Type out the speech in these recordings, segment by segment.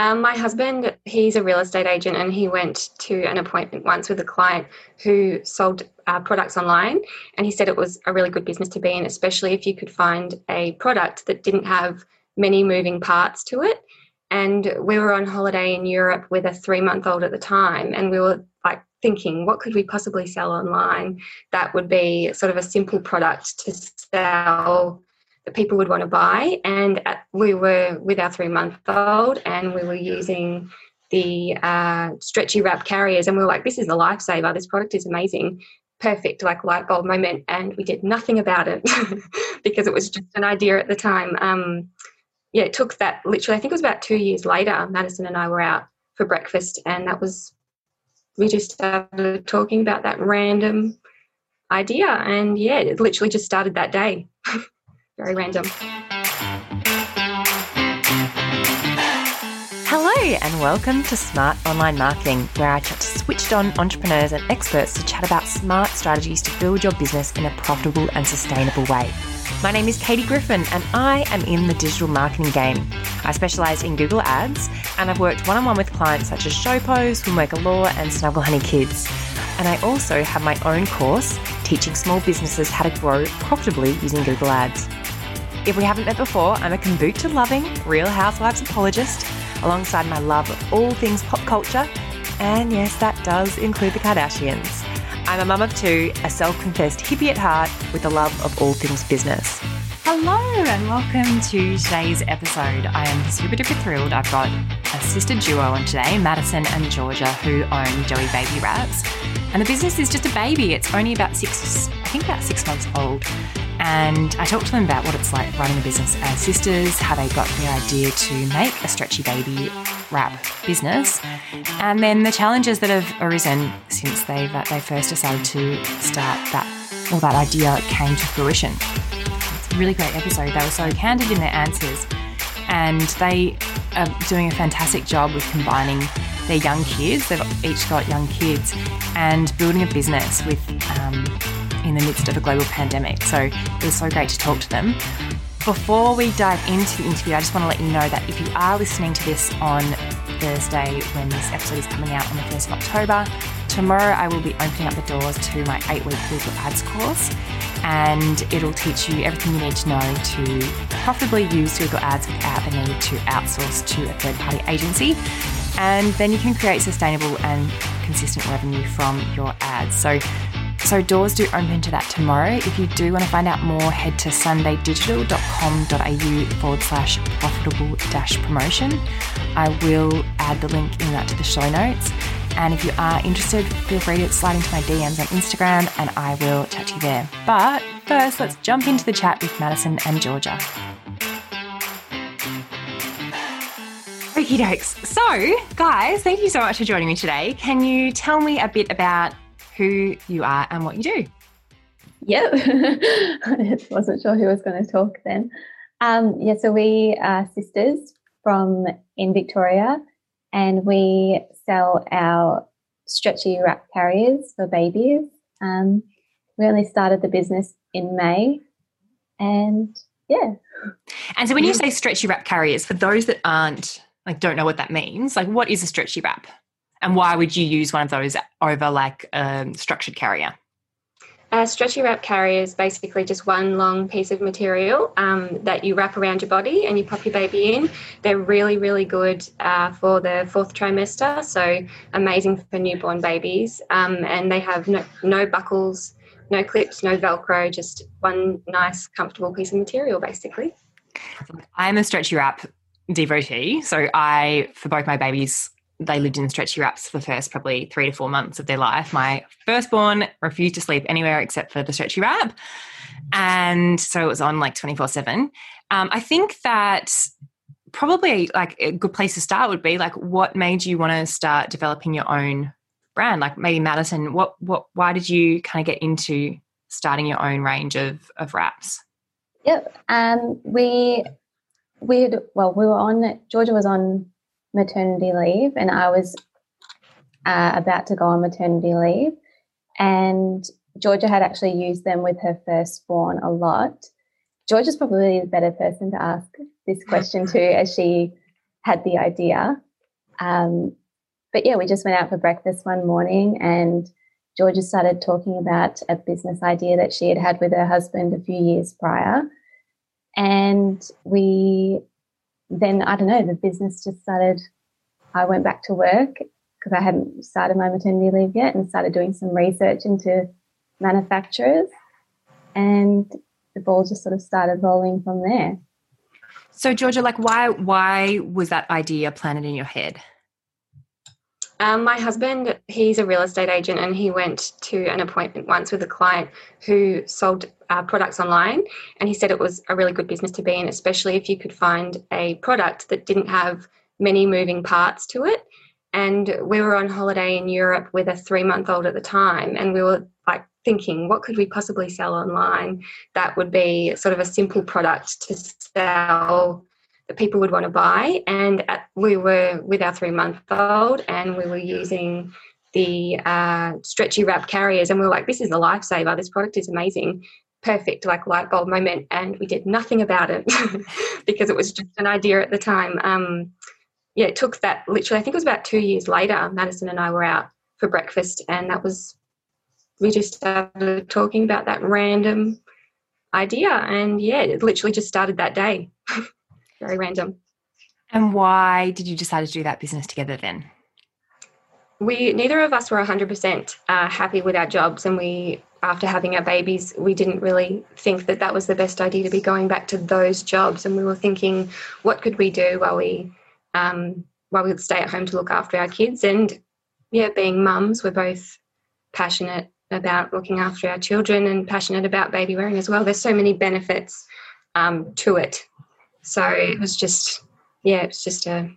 Um, my husband, he's a real estate agent, and he went to an appointment once with a client who sold uh, products online. And he said it was a really good business to be in, especially if you could find a product that didn't have many moving parts to it. And we were on holiday in Europe with a three month old at the time, and we were like thinking, what could we possibly sell online that would be sort of a simple product to sell that people would want to buy. And we were with our three month old and we were using the uh, stretchy wrap carriers and we were like, this is a lifesaver. This product is amazing. Perfect, like light bulb moment. And we did nothing about it because it was just an idea at the time. Um, yeah, it took that literally, I think it was about two years later, Madison and I were out for breakfast and that was, we just started talking about that random idea. And yeah, it literally just started that day. very random. Hello, and welcome to Smart Online Marketing, where I chat to switched on entrepreneurs and experts to chat about smart strategies to build your business in a profitable and sustainable way. My name is Katie Griffin, and I am in the digital marketing game. I specialise in Google Ads, and I've worked one on one with clients such as Showpose, Swimworker Law, and Snuggle Hunny Kids. And I also have my own course teaching small businesses how to grow profitably using Google Ads. If we haven't met before, I'm a kombucha loving Real Housewives apologist, alongside my love of all things pop culture. And yes, that does include the Kardashians. I'm a mum of two, a self confessed hippie at heart, with a love of all things business. Hello, and welcome to today's episode. I am super duper thrilled. I've got a sister duo on today, Madison and Georgia, who own Joey Baby Wraps. And the business is just a baby. It's only about six, I think about six months old. And I talked to them about what it's like running a business as sisters, how they got the idea to make a stretchy baby wrap business, and then the challenges that have arisen since they've uh, they first decided to start that or that idea came to fruition. Really great episode. They were so candid in their answers, and they are doing a fantastic job with combining their young kids. They've each got young kids and building a business with. Um, in the midst of a global pandemic. So it was so great to talk to them. Before we dive into the interview, I just want to let you know that if you are listening to this on Thursday when this episode is coming out on the 1st of October, tomorrow I will be opening up the doors to my eight week Google Ads course. And it'll teach you everything you need to know to profitably use Google Ads without the need to outsource to a third party agency. And then you can create sustainable and consistent revenue from your ads. So so doors do open to that tomorrow. If you do want to find out more, head to sundaydigital.com.au forward slash profitable dash promotion. I will add the link in that to the show notes. And if you are interested, feel free to slide into my DMs on Instagram and I will chat to you there. But first, let's jump into the chat with Madison and Georgia. Okie dokes. So, guys, thank you so much for joining me today. Can you tell me a bit about who you are and what you do. Yep. I wasn't sure who was going to talk then. Um, yeah, so we are sisters from in Victoria and we sell our stretchy wrap carriers for babies. Um, we only started the business in May and yeah. And so when you say stretchy wrap carriers, for those that aren't like don't know what that means, like what is a stretchy wrap? And why would you use one of those over like a structured carrier? A stretchy wrap carrier is basically just one long piece of material um, that you wrap around your body and you pop your baby in. They're really, really good uh, for the fourth trimester, so amazing for newborn babies. Um, and they have no, no buckles, no clips, no Velcro, just one nice, comfortable piece of material, basically. I'm a stretchy wrap devotee, so I, for both my babies, they lived in stretchy wraps for the first probably three to four months of their life. My firstborn refused to sleep anywhere except for the stretchy wrap. And so it was on like 24 um, 7. I think that probably like a good place to start would be like what made you want to start developing your own brand like maybe madison what what why did you kind of get into starting your own range of of wraps yep um we we had well we were on georgia was on maternity leave and I was uh, about to go on maternity leave. And Georgia had actually used them with her firstborn a lot. Georgia's probably the better person to ask this question to, as she had the idea. Um, but yeah, we just went out for breakfast one morning and Georgia started talking about a business idea that she had had with her husband a few years prior. And we then, I don't know, the business just started. I went back to work because I hadn't started my maternity leave yet and started doing some research into manufacturers. And the ball just sort of started rolling from there. So Georgia, like why why was that idea planted in your head? Um, my husband, he's a real estate agent, and he went to an appointment once with a client who sold uh, products online. And he said it was a really good business to be in, especially if you could find a product that didn't have many moving parts to it. And we were on holiday in Europe with a three month old at the time, and we were like thinking, what could we possibly sell online that would be sort of a simple product to sell that people would want to buy. And at, we were with our three month old and we were using the uh, stretchy wrap carriers and we were like, this is a lifesaver. This product is amazing. Perfect, like light bulb moment. And we did nothing about it because it was just an idea at the time. Um, yeah, it took that literally, I think it was about two years later, Madison and I were out for breakfast and that was, we just started talking about that random idea. And yeah, it literally just started that day. very random. And why did you decide to do that business together then? We neither of us were 100% uh, happy with our jobs, and we, after having our babies, we didn't really think that that was the best idea to be going back to those jobs. And we were thinking, what could we do while we, um, while we would stay at home to look after our kids? And yeah, being mums, we're both passionate about looking after our children and passionate about baby wearing as well. There's so many benefits um, to it so it was just, yeah, it was just a,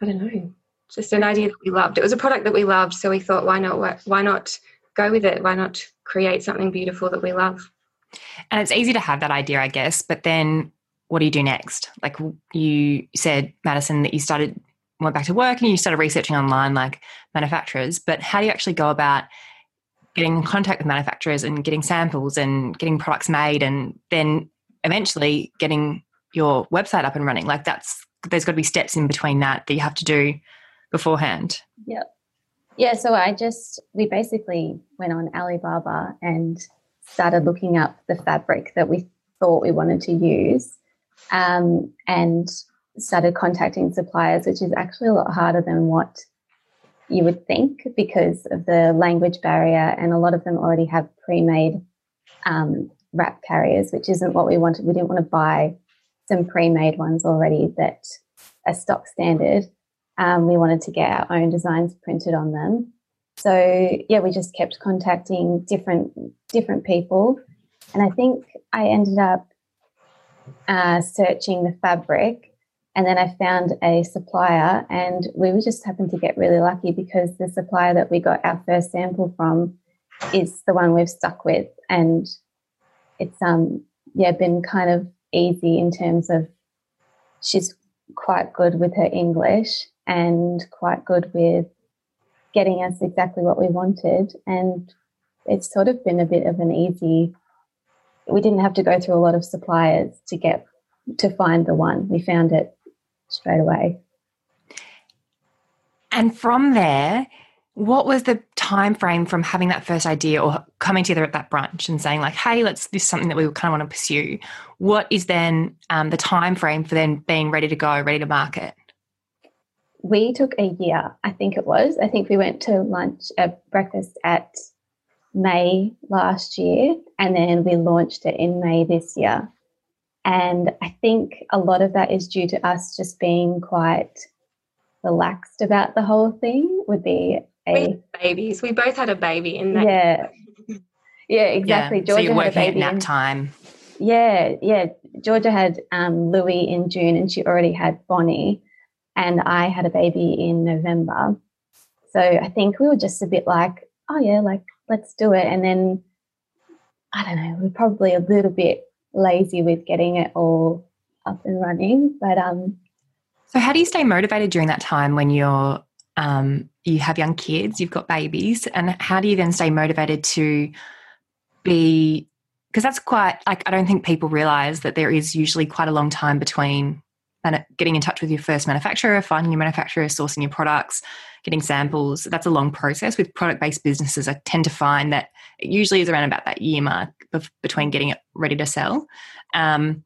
I don't know, just an idea that we loved. It was a product that we loved, so we thought, why not? Why not go with it? Why not create something beautiful that we love? And it's easy to have that idea, I guess, but then what do you do next? Like you said, Madison, that you started went back to work and you started researching online like manufacturers, but how do you actually go about getting in contact with manufacturers and getting samples and getting products made and then eventually getting your website up and running. Like that's there's got to be steps in between that that you have to do beforehand. Yeah. Yeah, so I just we basically went on Alibaba and started looking up the fabric that we thought we wanted to use, um, and started contacting suppliers, which is actually a lot harder than what you would think because of the language barrier, and a lot of them already have pre-made um, wrap carriers, which isn't what we wanted. We didn't want to buy some pre-made ones already that are stock standard. Um, we wanted to get our own designs printed on them. So yeah, we just kept contacting different different people, and I think I ended up uh, searching the fabric, and then I found a supplier, and we just happened to get really lucky because the supplier that we got our first sample from is the one we've stuck with, and it's um yeah been kind of easy in terms of she's quite good with her English and quite good with getting us exactly what we wanted. And it's sort of been a bit of an easy, we didn't have to go through a lot of suppliers to get to find the one. We found it straight away. And from there, what was the time frame from having that first idea or coming together at that brunch and saying like hey let's this is something that we kind of want to pursue. What is then um, the time frame for then being ready to go ready to market? We took a year i think it was. I think we went to lunch a breakfast at may last year and then we launched it in may this year. And i think a lot of that is due to us just being quite relaxed about the whole thing would be a babies. We both had a baby in that. Yeah, yeah, exactly. Yeah. Georgia so had a baby in that time. Yeah, yeah. Georgia had um, Louis in June, and she already had Bonnie, and I had a baby in November. So I think we were just a bit like, oh yeah, like let's do it. And then I don't know, we're probably a little bit lazy with getting it all up and running, but um. So how do you stay motivated during that time when you're um, you have young kids, you've got babies, and how do you then stay motivated to be? Because that's quite like I don't think people realize that there is usually quite a long time between getting in touch with your first manufacturer, finding your manufacturer, sourcing your products, getting samples. That's a long process. With product based businesses, I tend to find that it usually is around about that year mark between getting it ready to sell. Um,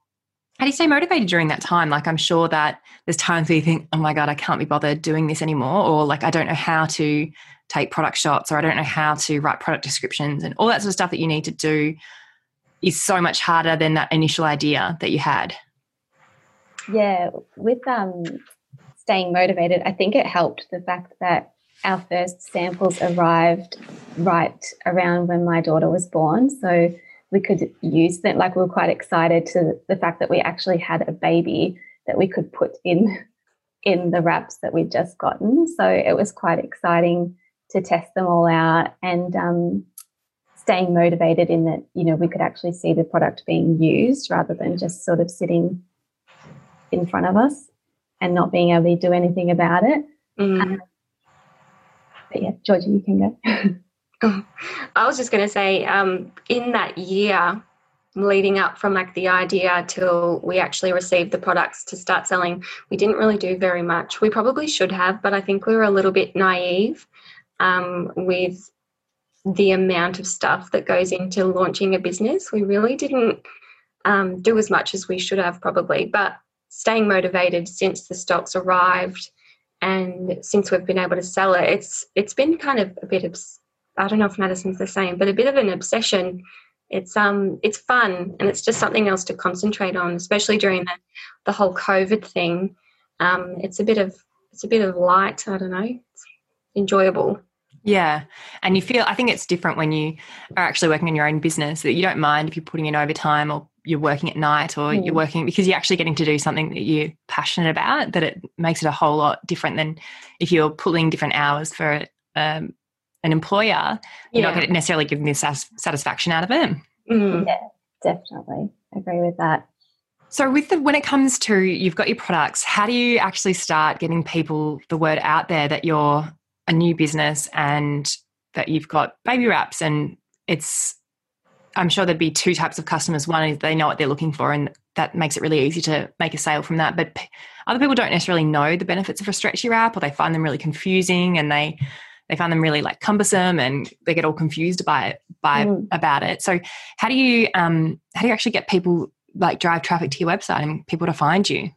how do you stay motivated during that time? Like, I'm sure that there's times where you think, oh my God, I can't be bothered doing this anymore. Or like, I don't know how to take product shots or I don't know how to write product descriptions and all that sort of stuff that you need to do is so much harder than that initial idea that you had. Yeah, with um, staying motivated, I think it helped the fact that our first samples arrived right around when my daughter was born. So we could use them. Like we were quite excited to the fact that we actually had a baby that we could put in in the wraps that we'd just gotten. So it was quite exciting to test them all out and um, staying motivated in that you know we could actually see the product being used rather than just sort of sitting in front of us and not being able to do anything about it. Mm. Um, but yeah, Georgie, you can go. I was just going to say, um, in that year leading up from like the idea till we actually received the products to start selling, we didn't really do very much. We probably should have, but I think we were a little bit naive um, with the amount of stuff that goes into launching a business. We really didn't um, do as much as we should have, probably. But staying motivated since the stocks arrived and since we've been able to sell it, it's it's been kind of a bit of I don't know if Madison's the same, but a bit of an obsession. It's um it's fun and it's just something else to concentrate on, especially during the, the whole COVID thing. Um, it's a bit of it's a bit of light. I don't know. It's enjoyable. Yeah. And you feel, I think it's different when you are actually working in your own business that you don't mind if you're putting in overtime or you're working at night or mm. you're working because you're actually getting to do something that you're passionate about, that it makes it a whole lot different than if you're pulling different hours for um, an employer, you're yeah. not necessarily getting this satisfaction out of it. Mm. Yeah, definitely. Agree with that. So, with the when it comes to you've got your products, how do you actually start getting people the word out there that you're a new business and that you've got baby wraps and it's I'm sure there'd be two types of customers. One is they know what they're looking for, and that makes it really easy to make a sale from that. But other people don't necessarily know the benefits of a stretchy wrap, or they find them really confusing, and they they find them really like cumbersome and they get all confused by it by mm. about it. So how do you um how do you actually get people like drive traffic to your website and people to find you?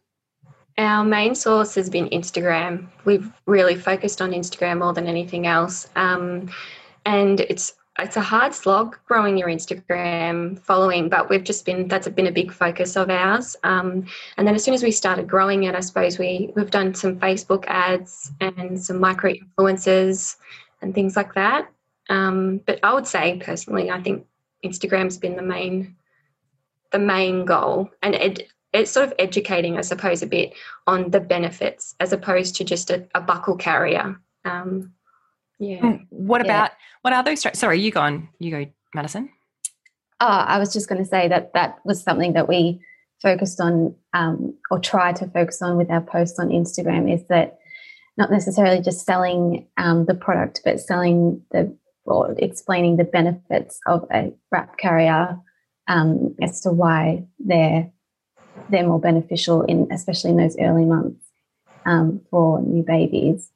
Our main source has been instagram. We've really focused on instagram more than anything else. Um, and it's it's a hard slog growing your Instagram following, but we've just been that's been a big focus of ours. Um, and then as soon as we started growing it, I suppose we we've done some Facebook ads and some micro influencers and things like that. Um, but I would say personally, I think Instagram's been the main the main goal, and ed, it's sort of educating, I suppose, a bit on the benefits as opposed to just a, a buckle carrier. Um, yeah. Mm, what yeah. about what are those? Sorry, you go on. You go, Madison. Oh, I was just going to say that that was something that we focused on um, or try to focus on with our posts on Instagram is that not necessarily just selling um, the product, but selling the or explaining the benefits of a wrap carrier um, as to why they're they're more beneficial in especially in those early months um, for new babies.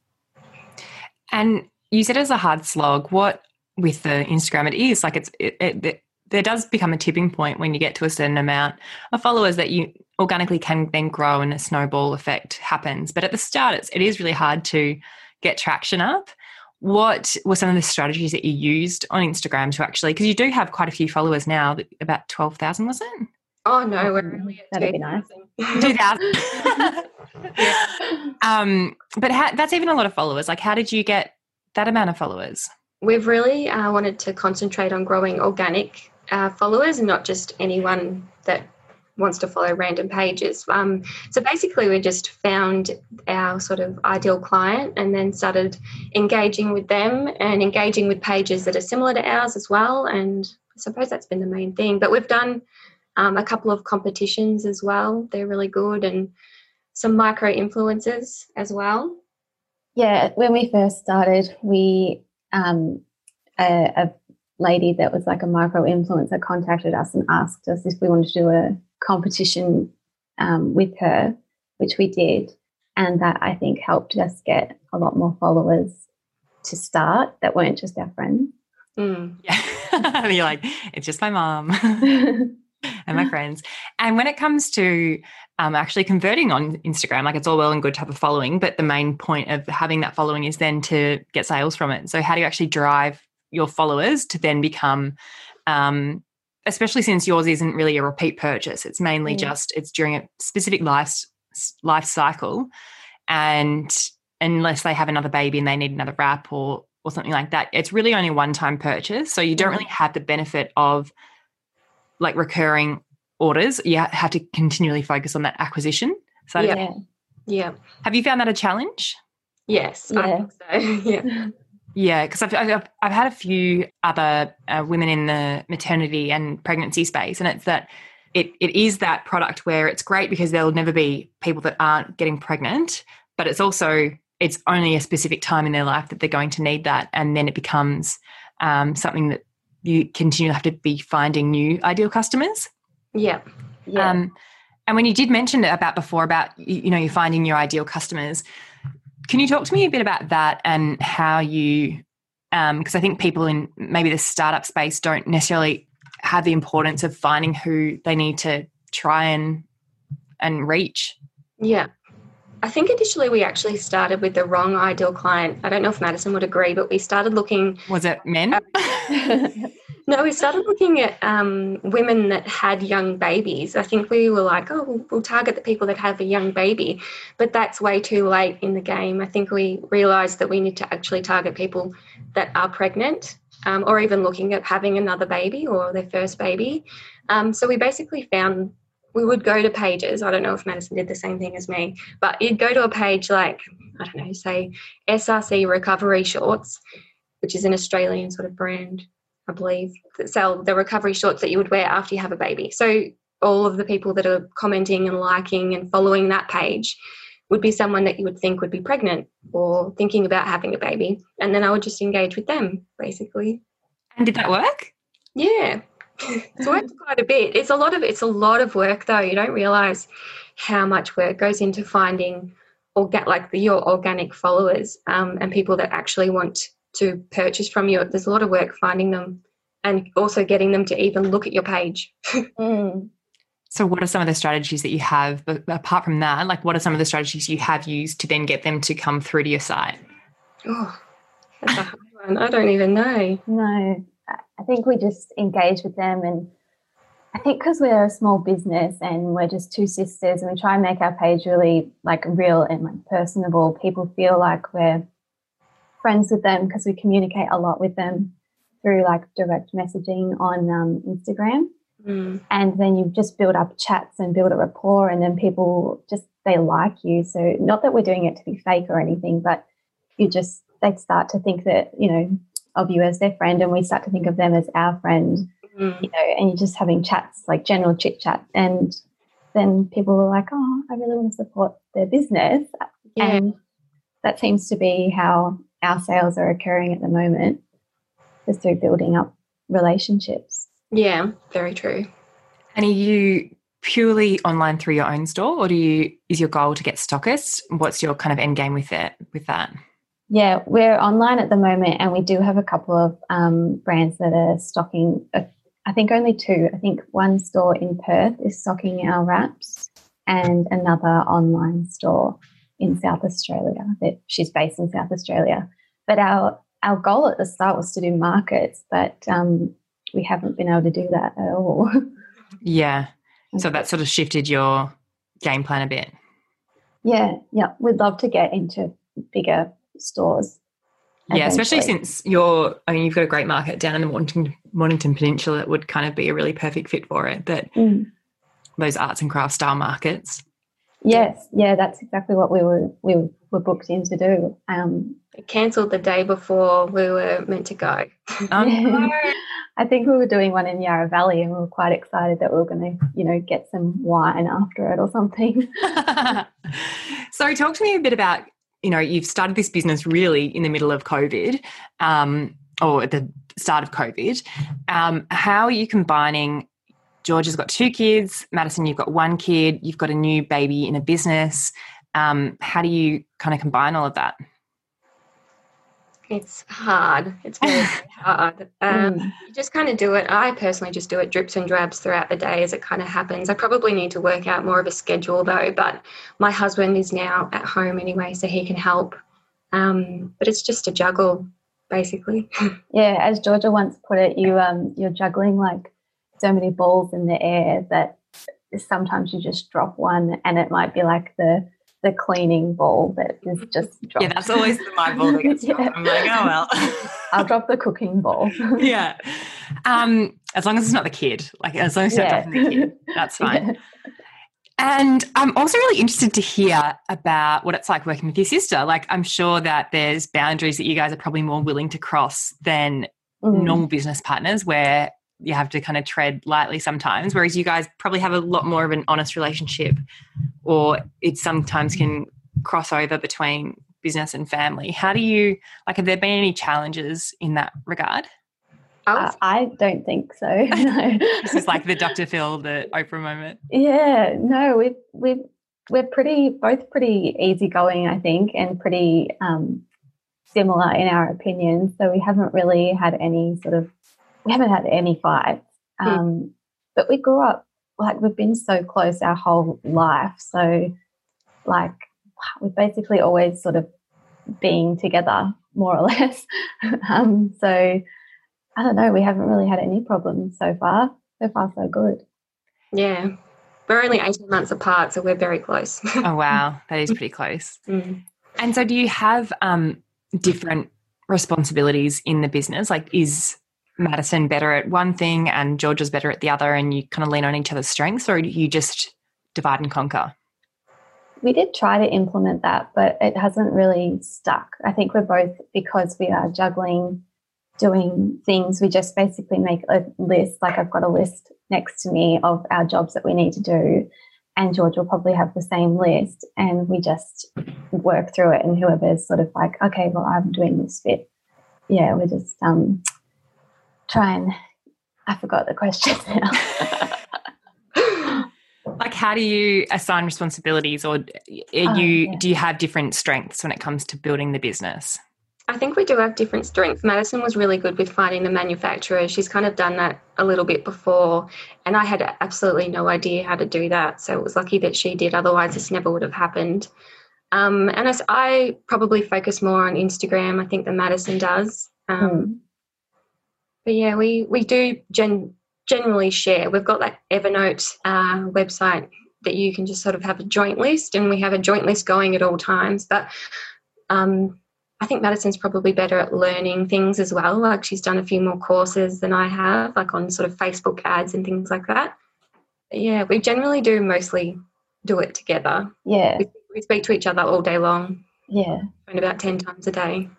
And you said it's a hard slog. What with the Instagram, it is like it's it, it, it, there does become a tipping point when you get to a certain amount of followers that you organically can then grow and a snowball effect happens. But at the start, it's, it is really hard to get traction up. What were some of the strategies that you used on Instagram to actually, because you do have quite a few followers now, about 12,000, was it? Oh, no, we're really That'd be nice. 2,000. yeah. um, but how, that's even a lot of followers. Like, how did you get that amount of followers? We've really uh, wanted to concentrate on growing organic uh, followers and not just anyone that wants to follow random pages. Um, so basically, we just found our sort of ideal client and then started engaging with them and engaging with pages that are similar to ours as well. And I suppose that's been the main thing. But we've done um, a couple of competitions as well, they're really good, and some micro influencers as well. Yeah, when we first started, we um, a, a, lady that was like a micro influencer contacted us and asked us if we wanted to do a competition um, with her which we did. And that I think helped us get a lot more followers to start that weren't just our friends. Mm. Yeah. You're like, it's just my mom and my friends. And when it comes to um, actually converting on Instagram, like it's all well and good to have a following, but the main point of having that following is then to get sales from it. So, how do you actually drive your followers to then become, um, especially since yours isn't really a repeat purchase, it's mainly mm. just it's during a specific life life cycle, and unless they have another baby and they need another wrap or or something like that, it's really only one time purchase. So you don't mm. really have the benefit of like recurring orders. You have to continually focus on that acquisition. So yeah, yeah. Have you found that a challenge? Yes, yeah. I so. yeah. Yeah, because I've, I've, I've had a few other uh, women in the maternity and pregnancy space, and it's that it it is that product where it's great because there'll never be people that aren't getting pregnant, but it's also it's only a specific time in their life that they're going to need that, and then it becomes um, something that you continue to have to be finding new ideal customers. Yeah. Yeah. Um, and when you did mention it about before about you know you're finding your ideal customers, can you talk to me a bit about that and how you because um, I think people in maybe the startup space don't necessarily have the importance of finding who they need to try and and reach. Yeah. I think initially we actually started with the wrong ideal client. I don't know if Madison would agree, but we started looking. Was it men? At, no, we started looking at um, women that had young babies. I think we were like, oh, we'll, we'll target the people that have a young baby, but that's way too late in the game. I think we realised that we need to actually target people that are pregnant um, or even looking at having another baby or their first baby. Um, so we basically found we would go to pages. I don't know if Madison did the same thing as me, but you'd go to a page like, I don't know, say SRC Recovery Shorts, which is an Australian sort of brand, I believe, that sell the recovery shorts that you would wear after you have a baby. So all of the people that are commenting and liking and following that page would be someone that you would think would be pregnant or thinking about having a baby. And then I would just engage with them, basically. And did that work? Yeah it's worked quite a bit. It's a lot of it's a lot of work though. You don't realize how much work goes into finding or get like the, your organic followers um, and people that actually want to purchase from you. There's a lot of work finding them and also getting them to even look at your page. mm. So, what are some of the strategies that you have? But apart from that, like what are some of the strategies you have used to then get them to come through to your site? Oh, that's a hard one. I don't even know. No. I think we just engage with them and I think because we're a small business and we're just two sisters and we try and make our page really like real and like personable, people feel like we're friends with them because we communicate a lot with them through like direct messaging on um, Instagram. Mm. And then you just build up chats and build a rapport, and then people just they like you. So, not that we're doing it to be fake or anything, but you just they start to think that you know of you as their friend and we start to think of them as our friend mm. you know and you're just having chats like general chit chat and then people are like oh i really want to support their business. Yeah. and that seems to be how our sales are occurring at the moment is through building up relationships. Yeah very true. And are you purely online through your own store or do you is your goal to get stockists what's your kind of end game with it with that yeah, we're online at the moment, and we do have a couple of um, brands that are stocking. Uh, I think only two. I think one store in Perth is stocking our wraps, and another online store in South Australia. That she's based in South Australia. But our our goal at the start was to do markets, but um, we haven't been able to do that at all. Yeah. So that sort of shifted your game plan a bit. Yeah, yeah. We'd love to get into bigger stores. Yeah, especially since you're, I mean, you've got a great market down in the Mornington, Mornington Peninsula. It would kind of be a really perfect fit for it. But mm. those arts and crafts style markets. Yes, yeah, that's exactly what we were we were booked in to do. Um, cancelled the day before we were meant to go. Um, I think we were doing one in Yarra Valley, and we were quite excited that we were going to, you know, get some wine after it or something. so, talk to me a bit about you know, you've started this business really in the middle of COVID um, or at the start of COVID. Um, how are you combining George has got two kids. Madison, you've got one kid. You've got a new baby in a business. Um, how do you kind of combine all of that? It's hard. It's very, very hard. Um, mm. You just kind of do it. I personally just do it drips and drabs throughout the day as it kind of happens. I probably need to work out more of a schedule though, but my husband is now at home anyway, so he can help. Um, but it's just a juggle, basically. Yeah, as Georgia once put it, you um, you're juggling like so many balls in the air that sometimes you just drop one, and it might be like the the cleaning ball that is just dropped. Yeah, that's always the my ball that gets yeah. I'm like, oh well. I'll drop the cooking ball. yeah. Um, as long as it's not the kid. Like as long as you're yeah. not dropping the kid, that's fine. Yeah. And I'm also really interested to hear about what it's like working with your sister. Like, I'm sure that there's boundaries that you guys are probably more willing to cross than mm. normal business partners, where you have to kind of tread lightly sometimes. Whereas you guys probably have a lot more of an honest relationship, or it sometimes can cross over between business and family. How do you like? Have there been any challenges in that regard? Uh, I don't think so. No. this is like the Dr. Phil, the Oprah moment. Yeah, no, we've we've we're pretty both pretty easygoing, I think, and pretty um, similar in our opinions. So we haven't really had any sort of we haven't had any fights. Hmm. Um, mm. But we grew up like we've been so close our whole life. So like we've basically always sort of been together more or less. um, so I don't know, we haven't really had any problems so far. So far, so good. Yeah. We're only 18 months apart, so we're very close. oh, wow. That is pretty close. Mm. And so, do you have um, different responsibilities in the business? Like, is Madison better at one thing and George is better at the other, and you kind of lean on each other's strengths, or you just divide and conquer? We did try to implement that, but it hasn't really stuck. I think we're both, because we are juggling doing things. We just basically make a list, like I've got a list next to me of our jobs that we need to do. And George will probably have the same list, and we just work through it. And whoever's sort of like, okay, well, I'm doing this bit. Yeah, we just um, try and. I forgot the question now. like, how do you assign responsibilities, or are oh, you yeah. do you have different strengths when it comes to building the business? I think we do have different strengths. Madison was really good with finding the manufacturer. She's kind of done that a little bit before, and I had absolutely no idea how to do that. So it was lucky that she did. Otherwise, this never would have happened. Um, and as I probably focus more on Instagram, I think, than Madison does. Um, mm. But yeah, we we do gen- generally share. We've got that Evernote uh, website that you can just sort of have a joint list, and we have a joint list going at all times. But um, I think Madison's probably better at learning things as well. Like she's done a few more courses than I have, like on sort of Facebook ads and things like that. But yeah, we generally do mostly do it together. Yeah. We, we speak to each other all day long. Yeah. And about 10 times a day.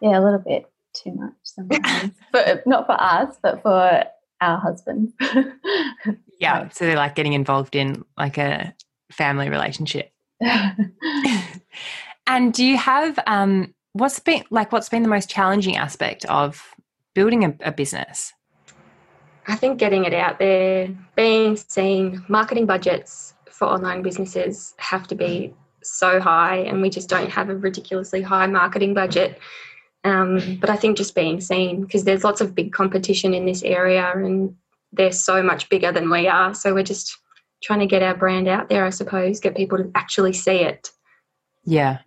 Yeah, a little bit too much sometimes. but not for us, but for our husbands. yeah. So they're like getting involved in like a family relationship. and do you have um what's been like what's been the most challenging aspect of building a, a business i think getting it out there being seen marketing budgets for online businesses have to be so high and we just don't have a ridiculously high marketing budget um, but i think just being seen because there's lots of big competition in this area and they're so much bigger than we are so we're just trying to get our brand out there i suppose get people to actually see it yeah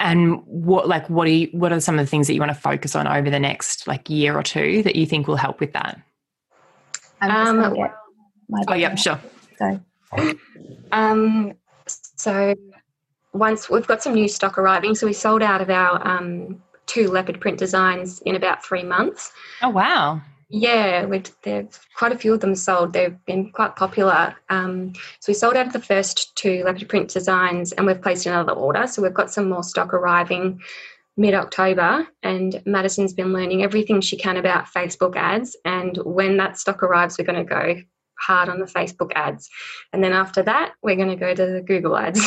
and what like what are you, what are some of the things that you want to focus on over the next like year or two that you think will help with that? Um, oh, yeah, sure. So, Um, so once we've got some new stock arriving, so we sold out of our um, two leopard print designs in about three months. Oh wow! Yeah, we've, there's quite a few of them sold. They've been quite popular. Um, so we sold out of the first two leopard print designs, and we've placed another order. So we've got some more stock arriving mid October. And Madison's been learning everything she can about Facebook ads. And when that stock arrives, we're going to go hard on the Facebook ads. And then after that, we're going to go to the Google ads.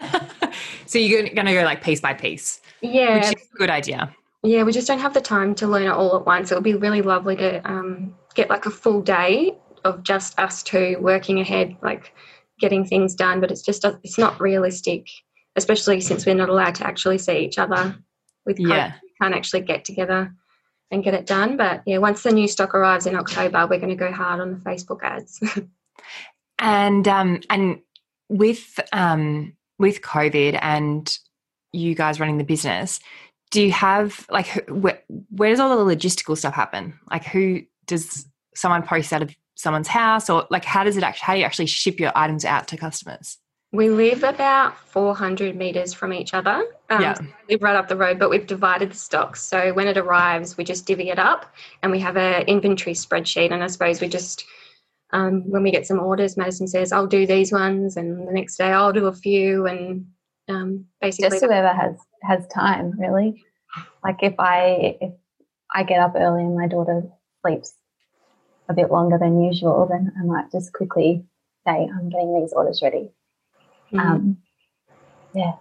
so you're going to go like piece by piece. Yeah. Which is a good idea. Yeah, we just don't have the time to learn it all at once. It would be really lovely to um, get like a full day of just us two working ahead, like getting things done. But it's just it's not realistic, especially since we're not allowed to actually see each other. With COVID, Yeah. we can't actually get together and get it done. But yeah, once the new stock arrives in October, we're going to go hard on the Facebook ads. And um and with um with COVID and you guys running the business, do you have like where, where does all the logistical stuff happen? Like who does someone post out of someone's house or like how does it actually how do you actually ship your items out to customers? We live about 400 metres from each other. Um, Yeah. so we live right up the road, but we've divided the stocks. So when it arrives, we just divvy it up and we have an inventory spreadsheet. And I suppose we just, um, when we get some orders, Madison says, I'll do these ones. And the next day, I'll do a few. And um, basically, Just whoever has has time, really. Like if I if I get up early and my daughter sleeps a bit longer than usual, then I might just quickly say, I'm getting these orders ready. Mhm. Um, yeah.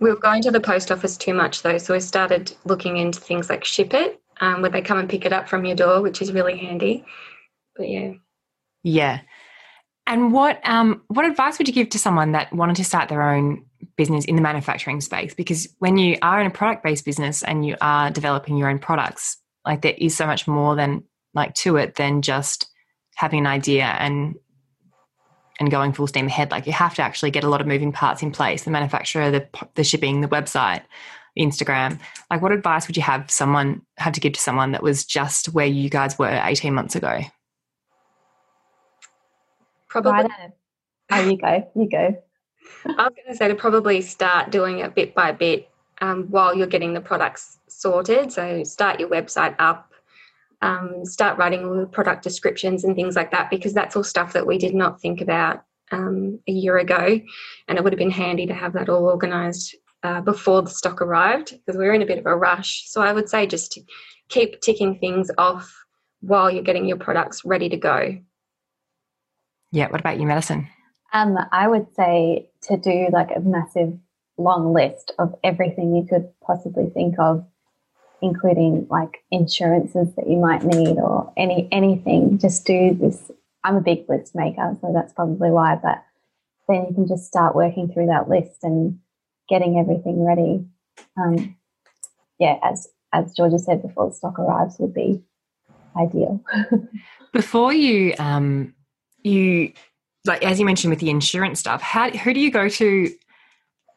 we were going to the post office too much, though. So we started looking into things like Shippit, um, where they come and pick it up from your door, which is really handy. But yeah. Yeah. And what um what advice would you give to someone that wanted to start their own business in the manufacturing space? Because when you are in a product based business and you are developing your own products, like there is so much more than like to it than just having an idea and and going full steam ahead. Like you have to actually get a lot of moving parts in place: the manufacturer, the the shipping, the website, Instagram. Like, what advice would you have someone have to give to someone that was just where you guys were eighteen months ago? Probably. Oh, you go. You go. I was going to say to probably start doing it bit by bit um, while you're getting the products sorted. So start your website up, um, start writing all the product descriptions and things like that, because that's all stuff that we did not think about um, a year ago. And it would have been handy to have that all organised uh, before the stock arrived because we were in a bit of a rush. So I would say just to keep ticking things off while you're getting your products ready to go. Yeah. What about you, Madison? Um, I would say to do like a massive long list of everything you could possibly think of, including like insurances that you might need or any anything. Just do this. I'm a big list maker, so that's probably why. But then you can just start working through that list and getting everything ready. Um, yeah, as as Georgia said before, the stock arrives would be ideal. Before you, um, you like as you mentioned with the insurance stuff, how who do you go to?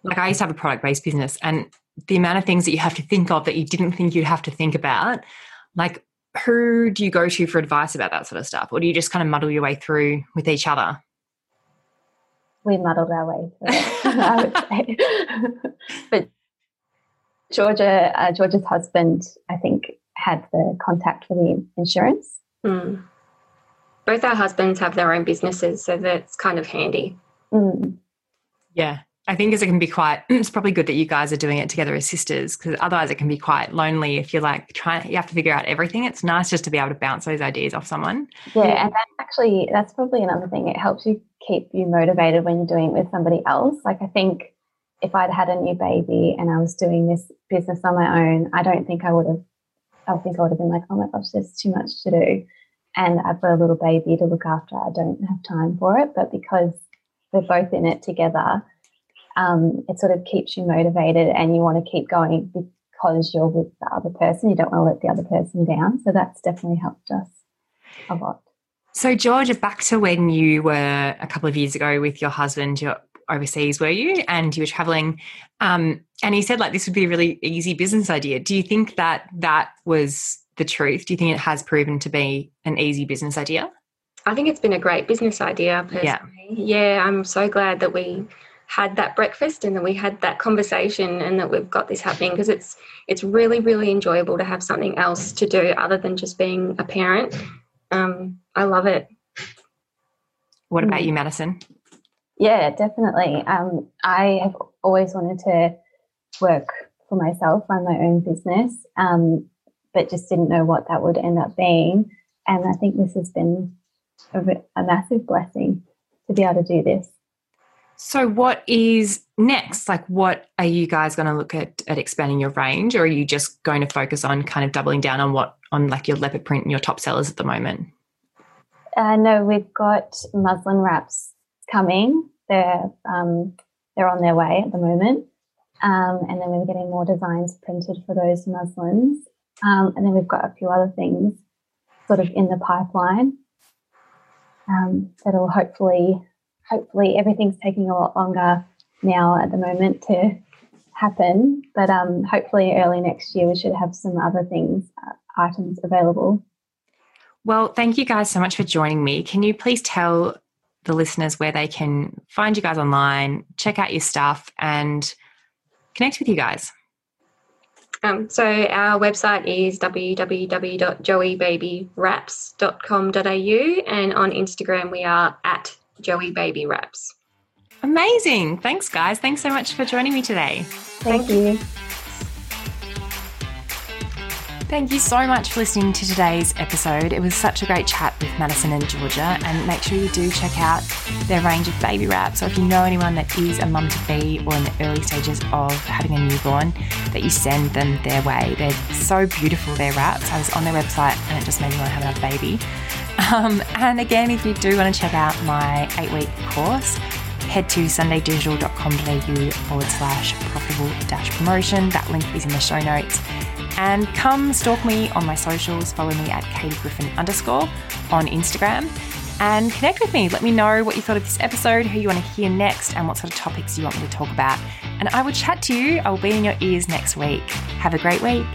Like I used to have a product based business, and the amount of things that you have to think of that you didn't think you'd have to think about, like who do you go to for advice about that sort of stuff, or do you just kind of muddle your way through with each other? we muddled our way through I would say. but Georgia, uh, Georgia's husband, I think, had the contact for the insurance. Mm. Both our husbands have their own businesses, so that's kind of handy. Mm. Yeah. I think as it can be quite, it's probably good that you guys are doing it together as sisters because otherwise it can be quite lonely if you're like trying, you have to figure out everything. It's nice just to be able to bounce those ideas off someone. Yeah, Yeah. and that's actually that's probably another thing. It helps you keep you motivated when you're doing it with somebody else. Like I think if I'd had a new baby and I was doing this business on my own, I don't think I would have. I think I would have been like, oh my gosh, there's too much to do, and I've got a little baby to look after. I don't have time for it. But because we're both in it together, um, it sort of keeps you motivated, and you want to keep going because you're with the other person. You don't want to let the other person down. So that's definitely helped us a lot. So, Georgia, back to when you were a couple of years ago with your husband, you're overseas, were you? And you were traveling. Um, and he said, like, this would be a really easy business idea. Do you think that that was the truth? Do you think it has proven to be an easy business idea? I think it's been a great business idea personally. Yeah. Yeah, I'm so glad that we had that breakfast and that we had that conversation and that we've got this happening because it's it's really really enjoyable to have something else to do other than just being a parent. Um, I love it. What about Mm. you, Madison? Yeah, definitely. Um, I have always wanted to work for myself, run my own business, um, but just didn't know what that would end up being. And I think this has been a, a massive blessing to be able to do this. So, what is next? Like, what are you guys going to look at at expanding your range, or are you just going to focus on kind of doubling down on what on like your leopard print and your top sellers at the moment? Uh, no, we've got muslin wraps coming. They're um, they're on their way at the moment, um, and then we're getting more designs printed for those muslins. Um, and then we've got a few other things sort of in the pipeline um, that'll hopefully hopefully everything's taking a lot longer now at the moment to happen, but um, hopefully early next year we should have some other things, uh, items available. Well, thank you guys so much for joining me. Can you please tell the listeners where they can find you guys online, check out your stuff, and connect with you guys? Um, so our website is www.joeybabywraps.com.au and on Instagram we are at joeybabywraps. Amazing. Thanks, guys. Thanks so much for joining me today. Thank, Thank you. Thank you so much for listening to today's episode. It was such a great chat with Madison and Georgia, and make sure you do check out their range of baby wraps. Or if you know anyone that is a mum to be or in the early stages of having a newborn, that you send them their way. They're so beautiful, their wraps. I was on their website and it just made me want to have another baby. Um, and again, if you do want to check out my eight week course, head to sundaydigital.com.au forward slash profitable dash promotion. That link is in the show notes. And come stalk me on my socials. Follow me at Katie Griffin underscore on Instagram and connect with me. Let me know what you thought of this episode, who you want to hear next, and what sort of topics you want me to talk about. And I will chat to you. I will be in your ears next week. Have a great week.